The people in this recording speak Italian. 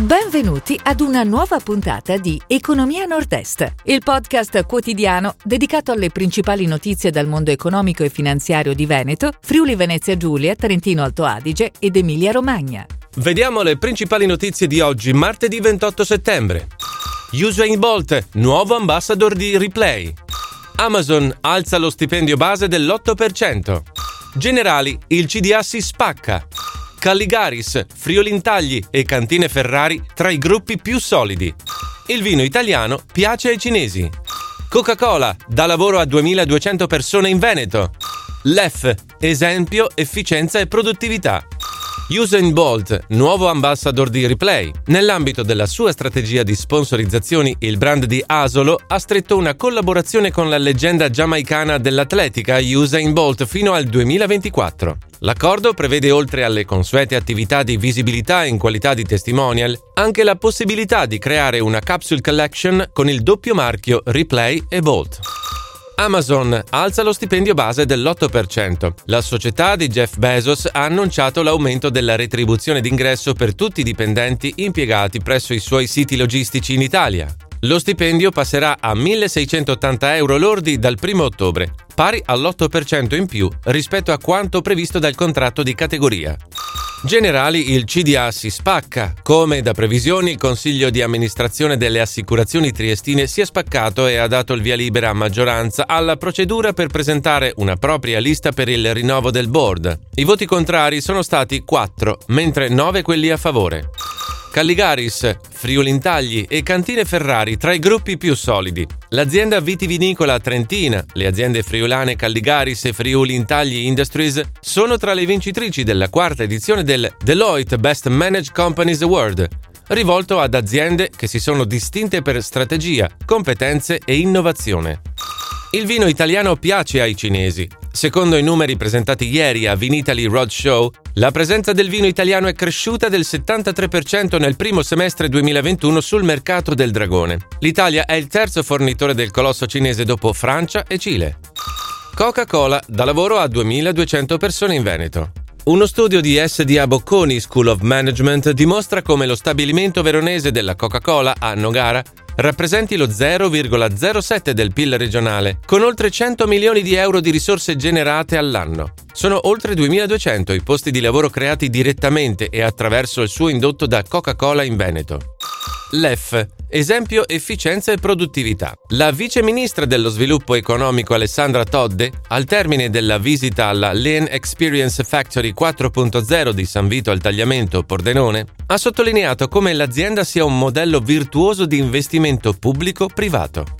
Benvenuti ad una nuova puntata di Economia Nord-Est, il podcast quotidiano dedicato alle principali notizie dal mondo economico e finanziario di Veneto, Friuli Venezia Giulia, Trentino Alto Adige ed Emilia Romagna. Vediamo le principali notizie di oggi, martedì 28 settembre. Usain Bolt, nuovo ambassador di Replay. Amazon alza lo stipendio base dell'8%. Generali, il CDA si spacca. Calligaris, Friolintagli e Cantine Ferrari tra i gruppi più solidi. Il vino italiano piace ai cinesi. Coca-Cola dà lavoro a 2200 persone in Veneto. L'EF, esempio, efficienza e produttività. Usain Bolt, nuovo ambassador di Replay. Nell'ambito della sua strategia di sponsorizzazioni, il brand di Asolo ha stretto una collaborazione con la leggenda giamaicana dell'atletica Usain Bolt fino al 2024. L'accordo prevede oltre alle consuete attività di visibilità in qualità di testimonial, anche la possibilità di creare una capsule collection con il doppio marchio Replay e Bolt. Amazon alza lo stipendio base dell'8%. La società di Jeff Bezos ha annunciato l'aumento della retribuzione d'ingresso per tutti i dipendenti impiegati presso i suoi siti logistici in Italia. Lo stipendio passerà a 1.680 euro lordi dal 1 ottobre, pari all'8% in più rispetto a quanto previsto dal contratto di categoria. Generali il CDA si spacca. Come da previsioni, il Consiglio di amministrazione delle assicurazioni triestine si è spaccato e ha dato il via libera a maggioranza alla procedura per presentare una propria lista per il rinnovo del board. I voti contrari sono stati 4, mentre 9 quelli a favore. Calligaris, Friulintagli e Cantine Ferrari tra i gruppi più solidi. L'azienda vitivinicola trentina, le aziende friulane Calligaris e Friulintagli Industries sono tra le vincitrici della quarta edizione del Deloitte Best Managed Companies Award, rivolto ad aziende che si sono distinte per strategia, competenze e innovazione. Il vino italiano piace ai cinesi. Secondo i numeri presentati ieri a Vinitaly Roadshow, la presenza del vino italiano è cresciuta del 73% nel primo semestre 2021 sul mercato del dragone. L'Italia è il terzo fornitore del colosso cinese dopo Francia e Cile. Coca-Cola dà lavoro a 2200 persone in Veneto. Uno studio di SDA Bocconi School of Management dimostra come lo stabilimento veronese della Coca-Cola a Nogara rappresenti lo 0,07 del PIL regionale, con oltre 100 milioni di euro di risorse generate all'anno. Sono oltre 2200 i posti di lavoro creati direttamente e attraverso il suo indotto da Coca-Cola in Veneto. L'EF, esempio efficienza e produttività. La vice ministra dello sviluppo economico Alessandra Todde, al termine della visita alla Lean Experience Factory 4.0 di San Vito al Tagliamento, Pordenone, ha sottolineato come l'azienda sia un modello virtuoso di investimento pubblico-privato.